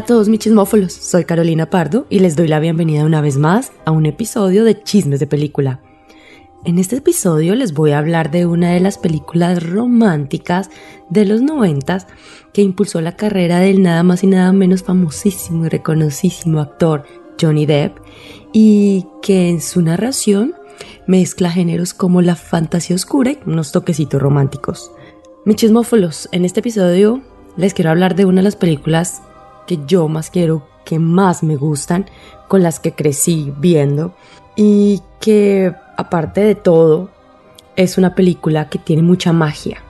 A todos mis chismófolos, soy Carolina Pardo y les doy la bienvenida una vez más a un episodio de Chismes de Película. En este episodio les voy a hablar de una de las películas románticas de los noventas que impulsó la carrera del nada más y nada menos famosísimo y reconocidísimo actor Johnny Depp y que en su narración mezcla géneros como la fantasía oscura y unos toquecitos románticos. Mis chismófolos, en este episodio les quiero hablar de una de las películas que yo más quiero, que más me gustan, con las que crecí viendo y que aparte de todo es una película que tiene mucha magia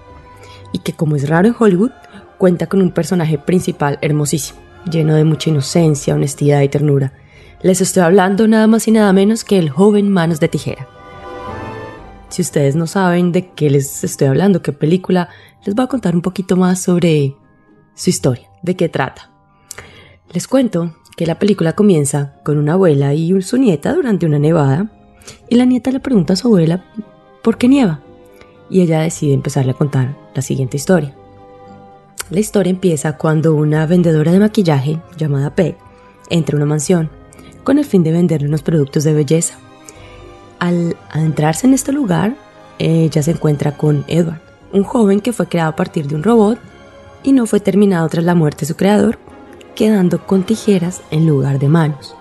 y que como es raro en Hollywood cuenta con un personaje principal hermosísimo, lleno de mucha inocencia, honestidad y ternura. Les estoy hablando nada más y nada menos que el joven Manos de Tijera. Si ustedes no saben de qué les estoy hablando, qué película, les voy a contar un poquito más sobre su historia, de qué trata. Les cuento que la película comienza con una abuela y su nieta durante una nevada y la nieta le pregunta a su abuela por qué nieva y ella decide empezarle a contar la siguiente historia. La historia empieza cuando una vendedora de maquillaje llamada Peg entra a una mansión con el fin de venderle unos productos de belleza. Al adentrarse en este lugar, ella se encuentra con Edward, un joven que fue creado a partir de un robot y no fue terminado tras la muerte de su creador quedando con tijeras en lugar de manos.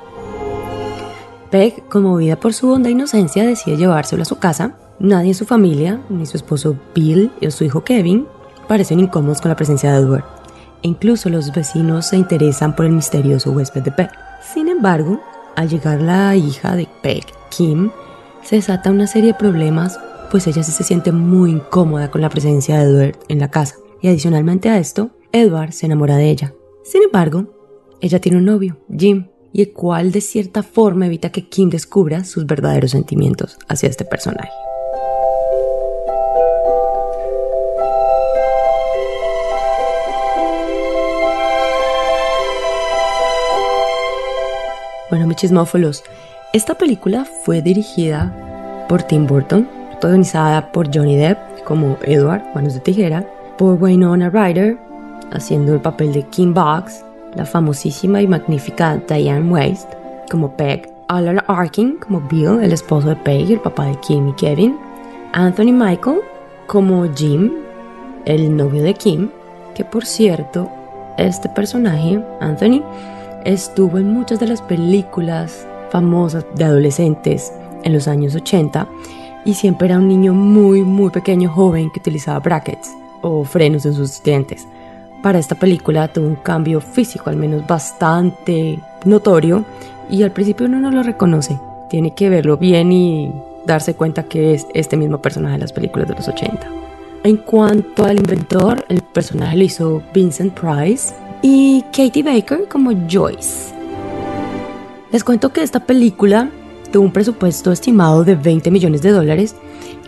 Peg, conmovida por su honda inocencia, decide llevárselo a su casa. Nadie en su familia, ni su esposo Bill o su hijo Kevin, parecen incómodos con la presencia de Edward. E incluso los vecinos se interesan por el misterioso huésped de Peg. Sin embargo, al llegar la hija de Peg, Kim, se desata una serie de problemas, pues ella se siente muy incómoda con la presencia de Edward en la casa. Y adicionalmente a esto, Edward se enamora de ella. Sin embargo, ella tiene un novio, Jim, y el cual de cierta forma evita que Kim descubra sus verdaderos sentimientos hacia este personaje. Bueno, mis chismófolos, esta película fue dirigida por Tim Burton, protagonizada por Johnny Depp como Edward, Manos de Tijera, por Wynonna Ryder, haciendo el papel de Kim Box, la famosísima y magnífica Diane West como Peg, Alan Arkin como Bill, el esposo de Peg y el papá de Kim y Kevin, Anthony Michael como Jim, el novio de Kim, que por cierto, este personaje, Anthony, estuvo en muchas de las películas famosas de adolescentes en los años 80 y siempre era un niño muy muy pequeño joven que utilizaba brackets o frenos en sus dientes para esta película tuvo un cambio físico, al menos bastante notorio, y al principio uno no lo reconoce. Tiene que verlo bien y darse cuenta que es este mismo personaje de las películas de los 80. En cuanto al inventor, el personaje lo hizo Vincent Price y Katie Baker como Joyce. Les cuento que esta película tuvo un presupuesto estimado de 20 millones de dólares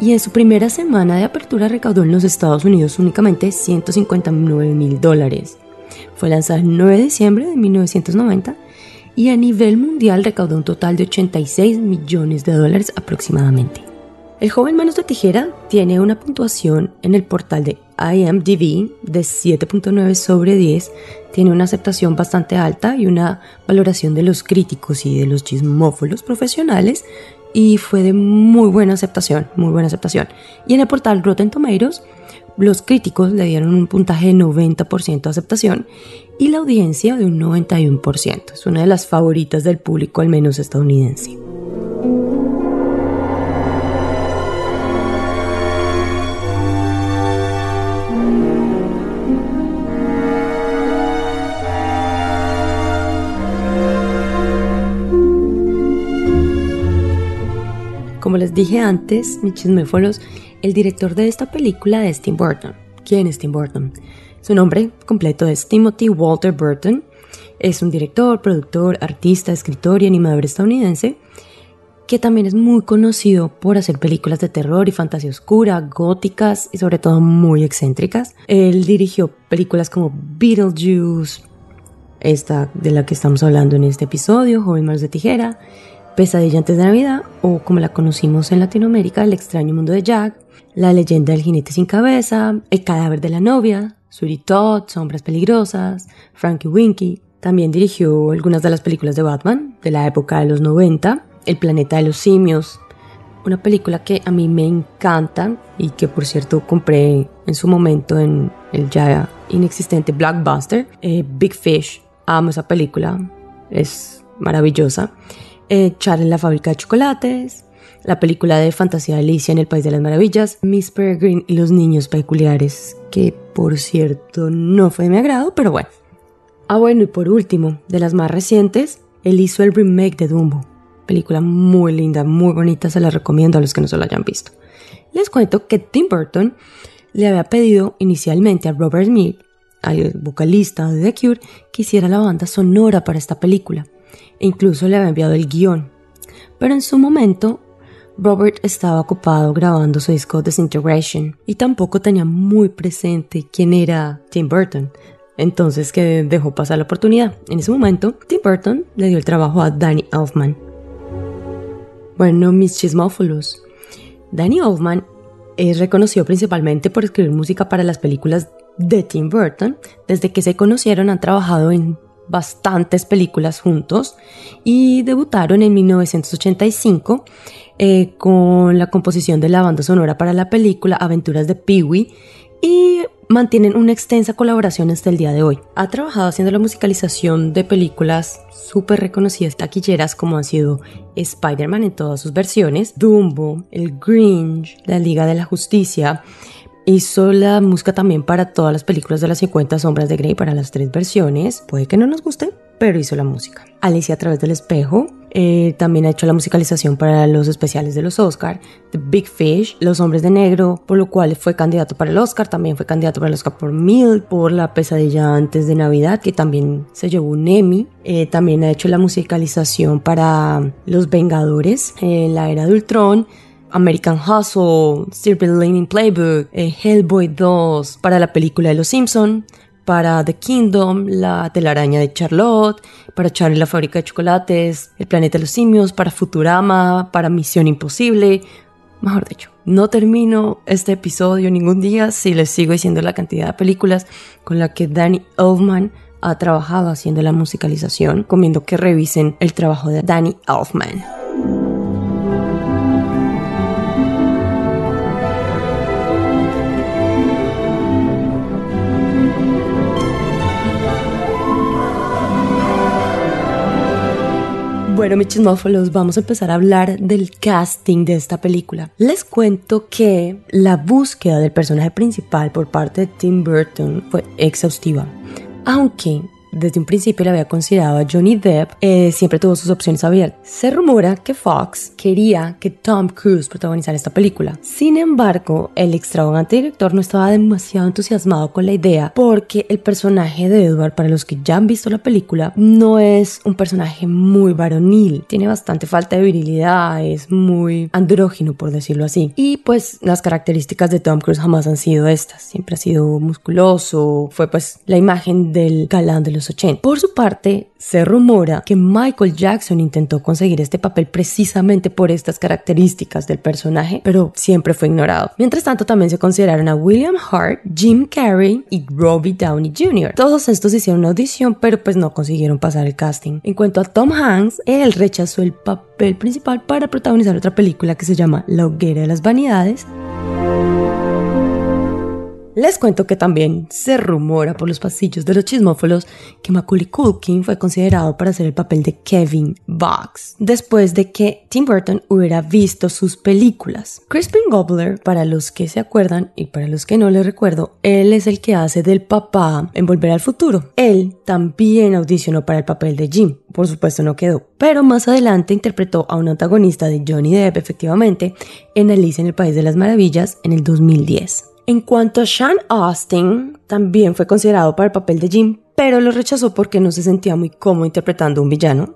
y en su primera semana de apertura recaudó en los Estados Unidos únicamente 159 mil dólares. Fue lanzada el 9 de diciembre de 1990 y a nivel mundial recaudó un total de 86 millones de dólares aproximadamente. El joven Manos de Tijera tiene una puntuación en el portal de IMDb de 7.9 sobre 10, tiene una aceptación bastante alta y una valoración de los críticos y de los chismófolos profesionales y fue de muy buena aceptación, muy buena aceptación. Y en el portal Rotten Tomatoes, los críticos le dieron un puntaje de 90% de aceptación y la audiencia de un 91%. Es una de las favoritas del público, al menos estadounidense. Dije antes, mis chisméfolos, el director de esta película es Tim Burton. ¿Quién es Tim Burton? Su nombre completo es Timothy Walter Burton Es un director, productor, artista, escritor y animador estadounidense que también es muy conocido por hacer películas de terror y fantasía oscura, góticas y sobre todo muy excéntricas. Él dirigió películas como Beetlejuice, esta de la que estamos hablando en este episodio, Joven Manos de Tijera, Pesadilla antes de Navidad o como la conocimos en Latinoamérica, El extraño mundo de Jack, La leyenda del jinete sin cabeza, El cadáver de la novia, Todd, Sombras peligrosas, Frankie Winky. También dirigió algunas de las películas de Batman de la época de los 90 el planeta de los simios, una película que a mí me encanta y que por cierto compré en su momento en el ya inexistente Blockbuster. Eh, Big Fish, amo esa película, es maravillosa. Charlie en la fábrica de chocolates, la película de fantasía Alicia en el País de las Maravillas, Miss Peregrine y los niños peculiares, que por cierto no fue de mi agrado, pero bueno. Ah bueno, y por último, de las más recientes, él hizo el remake de Dumbo película muy linda, muy bonita, se la recomiendo a los que no se la hayan visto. Les cuento que Tim Burton le había pedido inicialmente a Robert Smith, al vocalista de The Cure, que hiciera la banda sonora para esta película, incluso le había enviado el guion. Pero en su momento, Robert estaba ocupado grabando su disco Disintegration y tampoco tenía muy presente quién era Tim Burton, entonces que dejó pasar la oportunidad. En ese momento, Tim Burton le dio el trabajo a Danny Elfman, bueno, mis chismófolos. Danny Elfman es reconocido principalmente por escribir música para las películas de Tim Burton. Desde que se conocieron han trabajado en bastantes películas juntos y debutaron en 1985 eh, con la composición de la banda sonora para la película Aventuras de Pee-wee y mantienen una extensa colaboración hasta el día de hoy. Ha trabajado haciendo la musicalización de películas súper reconocidas taquilleras como han sido Spider-Man en todas sus versiones, Dumbo, El Grinch, La Liga de la Justicia. Hizo la música también para todas las películas de las 50 sombras de Grey para las tres versiones. Puede que no nos guste, pero hizo la música. Alicia a través del espejo. Eh, también ha hecho la musicalización para los especiales de los Oscar, The Big Fish, Los Hombres de Negro, por lo cual fue candidato para el Oscar, también fue candidato para el Oscar por Mil, por La Pesadilla antes de Navidad, que también se llevó un Emmy. Eh, también ha hecho la musicalización para Los Vengadores, en la era de Ultron, American Hustle, Silver Lining Playbook, eh, Hellboy 2, para la película de Los Simpson, para The Kingdom, La telaraña de Charlotte, para Charlie la fábrica de chocolates, El planeta de los simios, para Futurama, para Misión Imposible. Mejor dicho, no termino este episodio ningún día si les sigo diciendo la cantidad de películas con la que Danny Elfman ha trabajado haciendo la musicalización, comiendo que revisen el trabajo de Danny Elfman. Bueno, mis chismófolos, vamos a empezar a hablar del casting de esta película. Les cuento que la búsqueda del personaje principal por parte de Tim Burton fue exhaustiva, aunque desde un principio le había considerado a Johnny Depp, eh, siempre tuvo sus opciones abiertas. Se rumora que Fox quería que Tom Cruise protagonizara esta película. Sin embargo, el extravagante director no estaba demasiado entusiasmado con la idea porque el personaje de Edward, para los que ya han visto la película, no es un personaje muy varonil. Tiene bastante falta de virilidad, es muy andrógino, por decirlo así. Y pues las características de Tom Cruise jamás han sido estas. Siempre ha sido musculoso, fue pues la imagen del galán de los 80. Por su parte, se rumora que Michael Jackson intentó conseguir este papel precisamente por estas características del personaje, pero siempre fue ignorado. Mientras tanto, también se consideraron a William Hart, Jim Carrey y Robbie Downey Jr. Todos estos hicieron una audición, pero pues no consiguieron pasar el casting. En cuanto a Tom Hanks, él rechazó el papel principal para protagonizar otra película que se llama La hoguera de las vanidades. Les cuento que también se rumora por los pasillos de los chismófolos que Macaulay Culkin fue considerado para hacer el papel de Kevin Box después de que Tim Burton hubiera visto sus películas. Crispin Gobbler, para los que se acuerdan y para los que no les recuerdo, él es el que hace del papá en Volver al Futuro. Él también audicionó para el papel de Jim, por supuesto no quedó, pero más adelante interpretó a un antagonista de Johnny Depp efectivamente en Alice en el País de las Maravillas en el 2010. En cuanto a Sean Austin, también fue considerado para el papel de Jim, pero lo rechazó porque no se sentía muy cómodo interpretando un villano.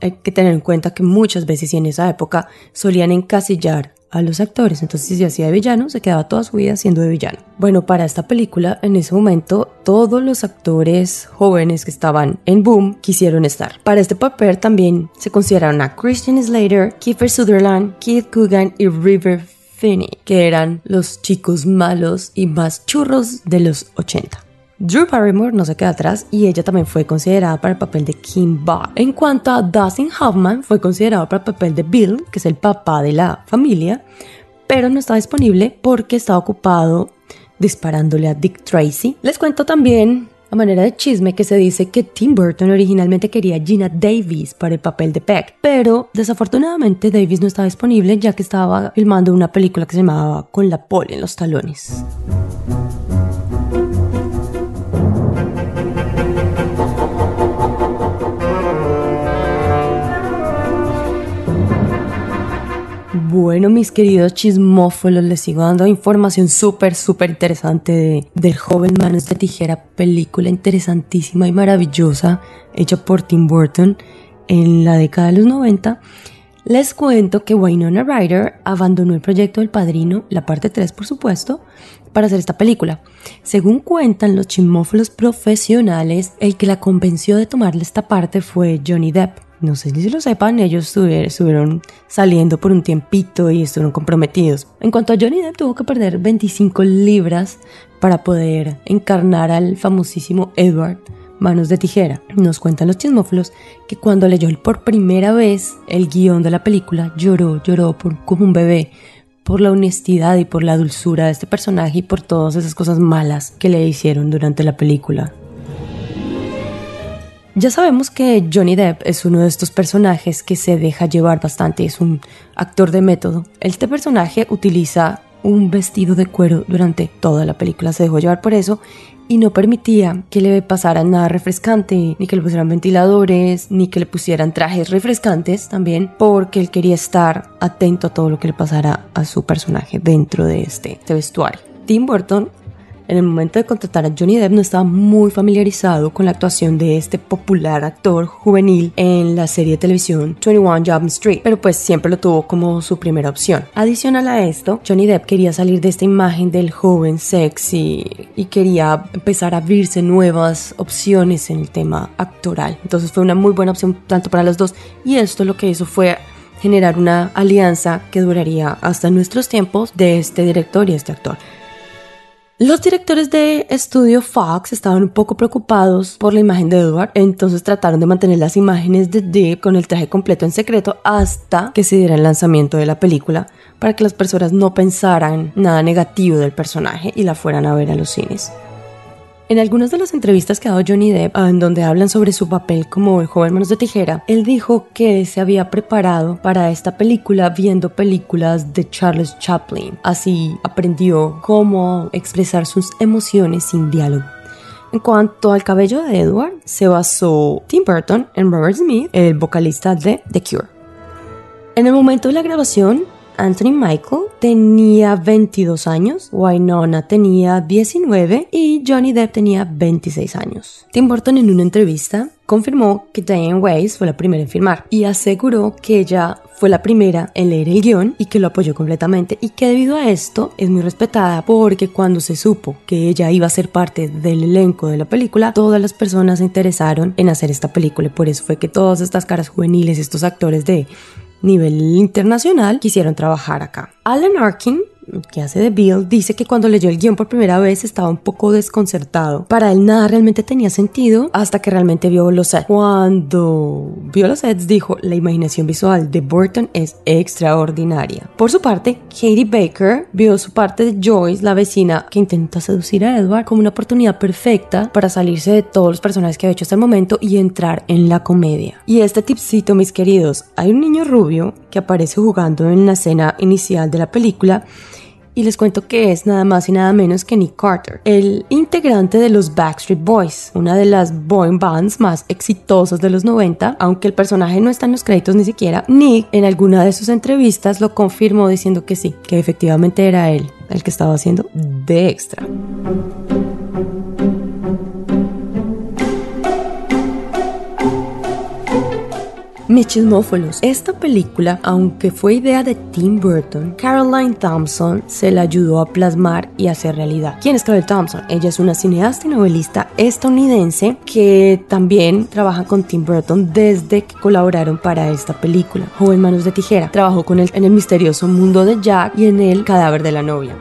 Hay que tener en cuenta que muchas veces y en esa época solían encasillar a los actores. Entonces, si se hacía de villano, se quedaba toda su vida siendo de villano. Bueno, para esta película, en ese momento, todos los actores jóvenes que estaban en boom quisieron estar. Para este papel también se consideraron a Christian Slater, Kiefer Sutherland, Keith Coogan y River Que eran los chicos malos y más churros de los 80. Drew Barrymore no se queda atrás y ella también fue considerada para el papel de Kim Bob. En cuanto a Dustin Hoffman, fue considerado para el papel de Bill, que es el papá de la familia, pero no estaba disponible porque estaba ocupado disparándole a Dick Tracy. Les cuento también a manera de chisme que se dice que Tim Burton originalmente quería a Gina Davis para el papel de Peck, pero desafortunadamente Davis no estaba disponible ya que estaba filmando una película que se llamaba Con la poli en los talones. Bueno, mis queridos chismófolos, les sigo dando información súper, súper interesante de, del joven Manos de Tijera, película interesantísima y maravillosa hecha por Tim Burton en la década de los 90. Les cuento que Wynonna Ryder abandonó el proyecto del Padrino, la parte 3 por supuesto, para hacer esta película. Según cuentan los chismófolos profesionales, el que la convenció de tomarle esta parte fue Johnny Depp no sé si lo sepan, ellos estuvieron saliendo por un tiempito y estuvieron comprometidos. En cuanto a Johnny Depp, tuvo que perder 25 libras para poder encarnar al famosísimo Edward Manos de Tijera. Nos cuentan los chismófilos que cuando leyó por primera vez el guion de la película, lloró, lloró por, como un bebé por la honestidad y por la dulzura de este personaje y por todas esas cosas malas que le hicieron durante la película. Ya sabemos que Johnny Depp es uno de estos personajes que se deja llevar bastante, es un actor de método. Este personaje utiliza un vestido de cuero durante toda la película, se dejó llevar por eso y no permitía que le pasara nada refrescante, ni que le pusieran ventiladores, ni que le pusieran trajes refrescantes también, porque él quería estar atento a todo lo que le pasara a su personaje dentro de este, este vestuario. Tim Burton en el momento de contratar a Johnny Depp no estaba muy familiarizado con la actuación de este popular actor juvenil en la serie de televisión 21 Jump Street, pero pues siempre lo tuvo como su primera opción. Adicional a esto, Johnny Depp quería salir de esta imagen del joven sexy y quería empezar a abrirse nuevas opciones en el tema actoral. Entonces fue una muy buena opción tanto para los dos y esto lo que hizo fue generar una alianza que duraría hasta nuestros tiempos de este director y este actor. Los directores de estudio Fox estaban un poco preocupados por la imagen de Edward, entonces trataron de mantener las imágenes de Deep con el traje completo en secreto hasta que se diera el lanzamiento de la película para que las personas no pensaran nada negativo del personaje y la fueran a ver a los cines. En algunas de las entrevistas que ha dado Johnny Depp, en donde hablan sobre su papel como el joven manos de tijera, él dijo que se había preparado para esta película viendo películas de Charles Chaplin. Así aprendió cómo expresar sus emociones sin diálogo. En cuanto al cabello de Edward, se basó Tim Burton en Robert Smith, el vocalista de The Cure. En el momento de la grabación, Anthony Michael tenía 22 años, Wynonna tenía 19 y Johnny Depp tenía 26 años. Tim Burton en una entrevista confirmó que Diane Weiss fue la primera en firmar y aseguró que ella fue la primera en leer el guion y que lo apoyó completamente y que debido a esto es muy respetada porque cuando se supo que ella iba a ser parte del elenco de la película, todas las personas se interesaron en hacer esta película y por eso fue que todas estas caras juveniles, estos actores de nivel internacional quisieron trabajar acá. Alan Arkin que hace de Bill, dice que cuando leyó el guion por primera vez estaba un poco desconcertado. Para él nada realmente tenía sentido hasta que realmente vio los sets. Cuando vio los sets dijo, la imaginación visual de Burton es extraordinaria. Por su parte, Katie Baker vio su parte de Joyce, la vecina que intenta seducir a Edward, como una oportunidad perfecta para salirse de todos los personajes que ha hecho hasta el momento y entrar en la comedia. Y este tipcito, mis queridos, hay un niño rubio que aparece jugando en la escena inicial de la película y les cuento que es nada más y nada menos que Nick Carter, el integrante de los Backstreet Boys, una de las boy bands más exitosas de los 90, aunque el personaje no está en los créditos ni siquiera, Nick en alguna de sus entrevistas lo confirmó diciendo que sí, que efectivamente era él el que estaba haciendo de extra. Mis chismófolos, esta película, aunque fue idea de Tim Burton, Caroline Thompson se la ayudó a plasmar y hacer realidad. ¿Quién es Caroline Thompson? Ella es una cineasta y novelista estadounidense que también trabaja con Tim Burton desde que colaboraron para esta película. Joven Manos de Tijera. Trabajó con él en el misterioso mundo de Jack y en el cadáver de la novia.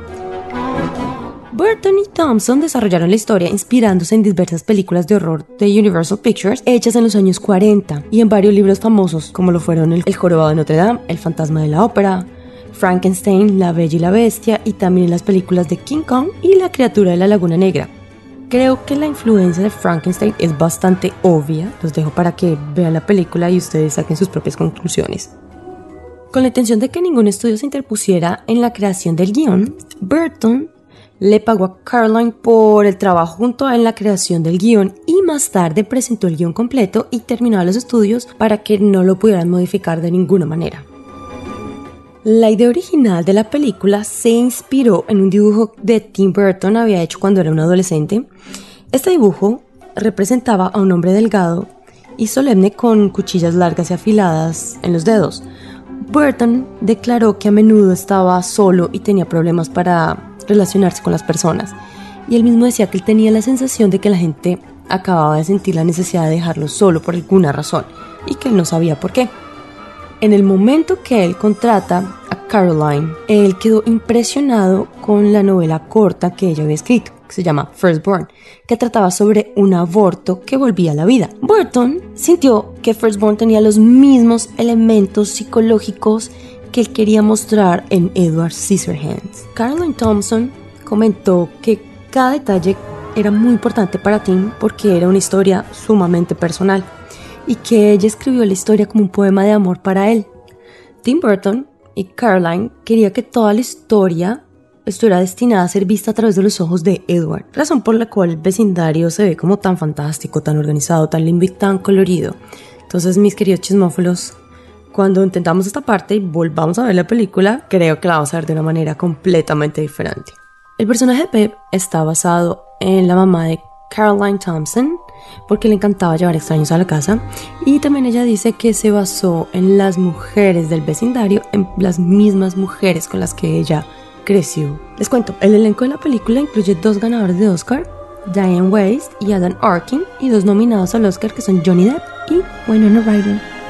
Burton y Thompson desarrollaron la historia inspirándose en diversas películas de horror de Universal Pictures hechas en los años 40 y en varios libros famosos como lo fueron El, Jorobado de Notre Dame, El Fantasma de la Ópera, Frankenstein, La Bella y la Bestia y también las películas de King Kong y La Criatura de la Laguna Negra. Creo que la influencia de Frankenstein es bastante obvia, los dejo para que vean la película y ustedes saquen sus propias conclusiones. Con la intención de que ningún estudio se interpusiera en la creación del guion, Burton le pagó a Caroline por el trabajo junto en la creación del guion y más tarde presentó el guion completo y terminó los estudios para que no lo pudieran modificar de ninguna manera. La idea original de la película se inspiró en un dibujo que Tim Burton había hecho cuando era un adolescente. Este dibujo representaba a un hombre delgado y solemne con cuchillas largas y afiladas en los dedos. Burton declaró que a menudo estaba solo y tenía problemas para relacionarse con las personas. Y él mismo decía que él tenía la sensación de que la gente acababa de sentir la necesidad de dejarlo solo por alguna razón y que él no sabía por qué. En el momento que él contrata a Caroline, él quedó impresionado con la novela corta que ella había escrito, que se llama Firstborn, que trataba sobre un aborto que volvía a la vida. Burton sintió que Firstborn tenía los mismos elementos psicológicos que él quería mostrar en Edward Scissorhands. Caroline Thompson comentó que cada detalle era muy importante para Tim porque era una historia sumamente personal y que ella escribió la historia como un poema de amor para él. Tim Burton y Caroline quería que toda la historia estuviera destinada a ser vista a través de los ojos de Edward, razón por la cual el vecindario se ve como tan fantástico, tan organizado, tan lindo y tan colorido. Entonces, mis queridos chismófilos, cuando intentamos esta parte y volvamos a ver la película, creo que la vamos a ver de una manera completamente diferente. El personaje de Pep está basado en la mamá de Caroline Thompson, porque le encantaba llevar extraños a la casa, y también ella dice que se basó en las mujeres del vecindario, en las mismas mujeres con las que ella creció. Les cuento, el elenco de la película incluye dos ganadores de Oscar, Diane Weiss y Adam Arkin, y dos nominados al Oscar que son Johnny Depp y Winona Ryder.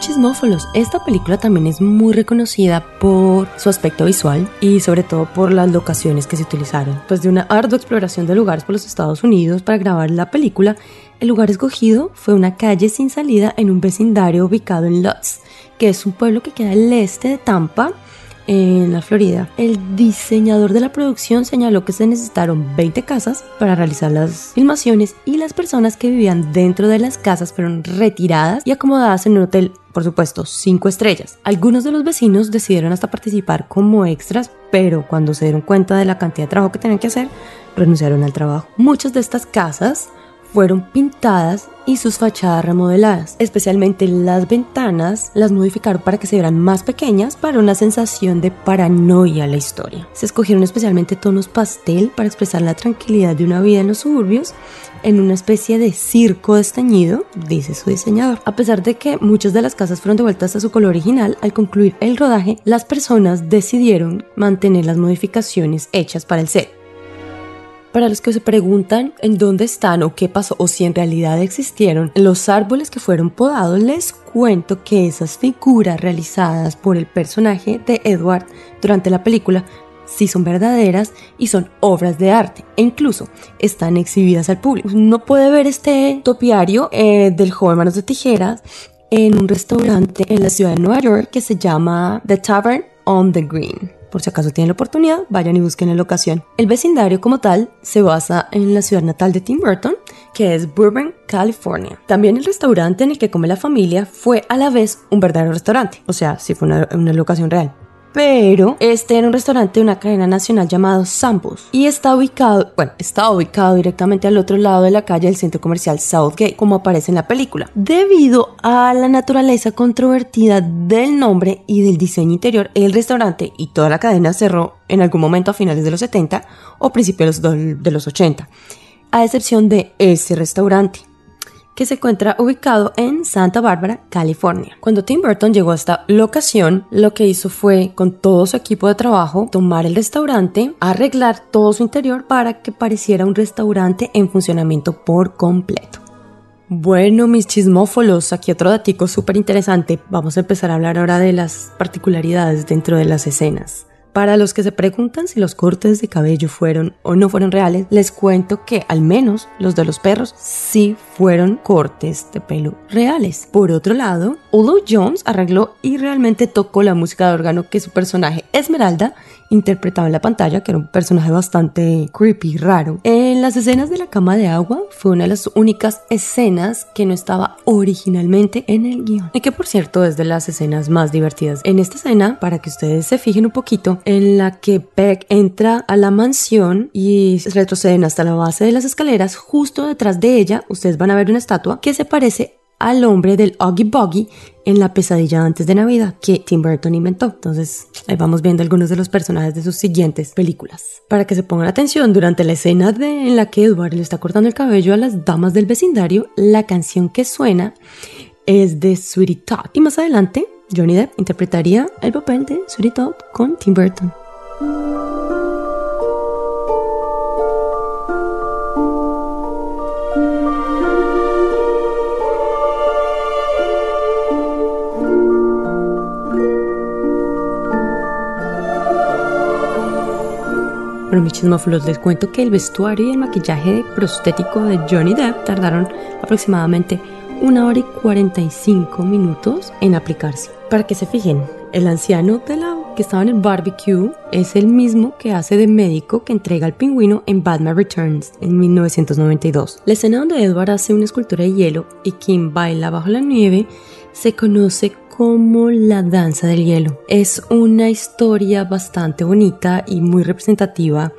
Chismófolos, esta película también es muy reconocida por su aspecto visual y sobre todo por las locaciones que se utilizaron. Pues de una ardua exploración de lugares por los Estados Unidos para grabar la película, el lugar escogido fue una calle sin salida en un vecindario ubicado en Lutz, que es un pueblo que queda al este de Tampa en la Florida. El diseñador de la producción señaló que se necesitaron 20 casas para realizar las filmaciones y las personas que vivían dentro de las casas fueron retiradas y acomodadas en un hotel, por supuesto, 5 estrellas. Algunos de los vecinos decidieron hasta participar como extras, pero cuando se dieron cuenta de la cantidad de trabajo que tenían que hacer, renunciaron al trabajo. Muchas de estas casas fueron pintadas y sus fachadas remodeladas. Especialmente las ventanas las modificaron para que se vieran más pequeñas para una sensación de paranoia a la historia. Se escogieron especialmente tonos pastel para expresar la tranquilidad de una vida en los suburbios en una especie de circo desteñido, dice su diseñador. A pesar de que muchas de las casas fueron devueltas a su color original, al concluir el rodaje, las personas decidieron mantener las modificaciones hechas para el set. Para los que se preguntan en dónde están o qué pasó o si en realidad existieron los árboles que fueron podados, les cuento que esas figuras realizadas por el personaje de Edward durante la película sí son verdaderas y son obras de arte e incluso están exhibidas al público. Uno puede ver este topiario eh, del joven Manos de Tijeras en un restaurante en la ciudad de Nueva York que se llama The Tavern on the Green. Por si acaso tienen la oportunidad, vayan y busquen la ocasión. El vecindario como tal se basa en la ciudad natal de Tim Burton, que es Burbank, California. También el restaurante en el que come la familia fue a la vez un verdadero restaurante, o sea, sí fue una, una locación real. Pero este era un restaurante de una cadena nacional llamado Samples y está ubicado, bueno, está ubicado directamente al otro lado de la calle del centro comercial Southgate, como aparece en la película. Debido a la naturaleza controvertida del nombre y del diseño interior, el restaurante y toda la cadena cerró en algún momento a finales de los 70 o principios de los 80, a excepción de ese restaurante que se encuentra ubicado en Santa Bárbara, California. Cuando Tim Burton llegó a esta locación, lo que hizo fue, con todo su equipo de trabajo, tomar el restaurante, arreglar todo su interior para que pareciera un restaurante en funcionamiento por completo. Bueno, mis chismófolos, aquí otro datico súper interesante. Vamos a empezar a hablar ahora de las particularidades dentro de las escenas. Para los que se preguntan si los cortes de cabello fueron o no fueron reales, les cuento que al menos los de los perros sí fueron cortes de pelo reales. Por otro lado, Ulu Jones arregló y realmente tocó la música de órgano que su personaje Esmeralda interpretaba en la pantalla, que era un personaje bastante creepy, raro. En las escenas de la cama de agua fue una de las únicas escenas que no estaba originalmente en el guion. Y que por cierto es de las escenas más divertidas. En esta escena, para que ustedes se fijen un poquito, en la que Peck entra a la mansión y retroceden hasta la base de las escaleras, justo detrás de ella, ustedes van a ver una estatua que se parece al hombre del Oggy Buggy en la pesadilla antes de Navidad que Tim Burton inventó. Entonces, ahí vamos viendo algunos de los personajes de sus siguientes películas. Para que se pongan atención, durante la escena de, en la que Edward le está cortando el cabello a las damas del vecindario, la canción que suena es de Sweetie Todd. Y más adelante, Johnny Depp interpretaría el papel de Sweetie Todd con Tim Burton. Bueno, mis chismófilos, les cuento que el vestuario y el maquillaje prostético de Johnny Depp tardaron aproximadamente una hora y 45 minutos en aplicarse. Para que se fijen, el anciano de la que estaba en el barbecue es el mismo que hace de médico que entrega al pingüino en Batman Returns en 1992. La escena donde Edward hace una escultura de hielo y Kim baila bajo la nieve se conoce como La Danza del Hielo. Es una historia bastante bonita y muy representativa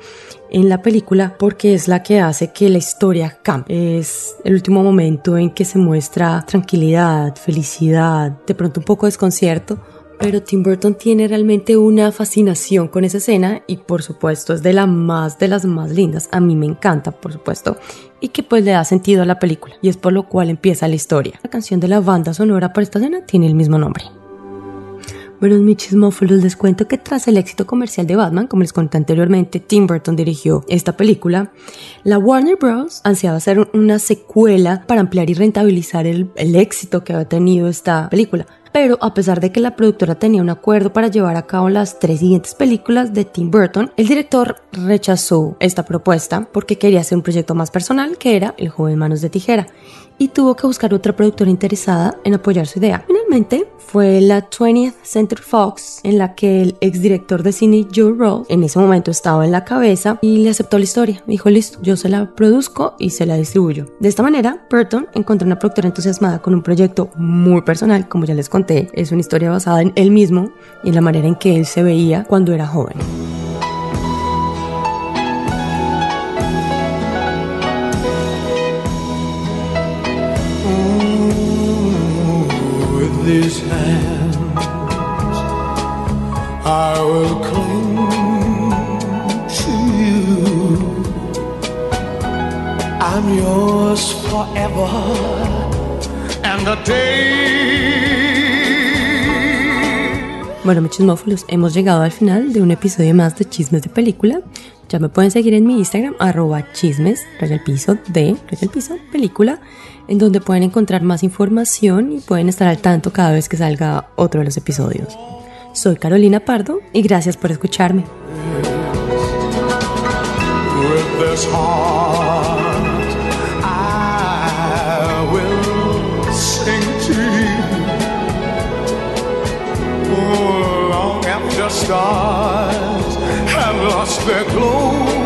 en la película porque es la que hace que la historia cambie. Es el último momento en que se muestra tranquilidad, felicidad, de pronto un poco desconcierto, pero Tim Burton tiene realmente una fascinación con esa escena y por supuesto es de la más de las más lindas. A mí me encanta, por supuesto, y que pues le da sentido a la película y es por lo cual empieza la historia. La canción de la banda sonora para esta escena tiene el mismo nombre. Bueno, mis chismófilos les cuento que tras el éxito comercial de Batman, como les conté anteriormente, Tim Burton dirigió esta película. La Warner Bros. ansiaba hacer una secuela para ampliar y rentabilizar el, el éxito que había tenido esta película pero a pesar de que la productora tenía un acuerdo para llevar a cabo las tres siguientes películas de Tim Burton, el director rechazó esta propuesta porque quería hacer un proyecto más personal que era El joven manos de tijera y tuvo que buscar otra productora interesada en apoyar su idea. Finalmente fue la 20th Century Fox en la que el exdirector de cine Joe Roll en ese momento estaba en la cabeza y le aceptó la historia. Dijo, listo, yo se la produzco y se la distribuyo. De esta manera, Burton encontró una productora entusiasmada con un proyecto muy personal, como ya les conté, es una historia basada en él mismo y en la manera en que él se veía cuando era joven. Bueno, mis chismófilos, hemos llegado al final de un episodio más de Chismes de Película. Ya me pueden seguir en mi Instagram, arroba chismes, raya de, película en donde pueden encontrar más información y pueden estar al tanto cada vez que salga otro de los episodios. Soy Carolina Pardo y gracias por escucharme. lost their glow.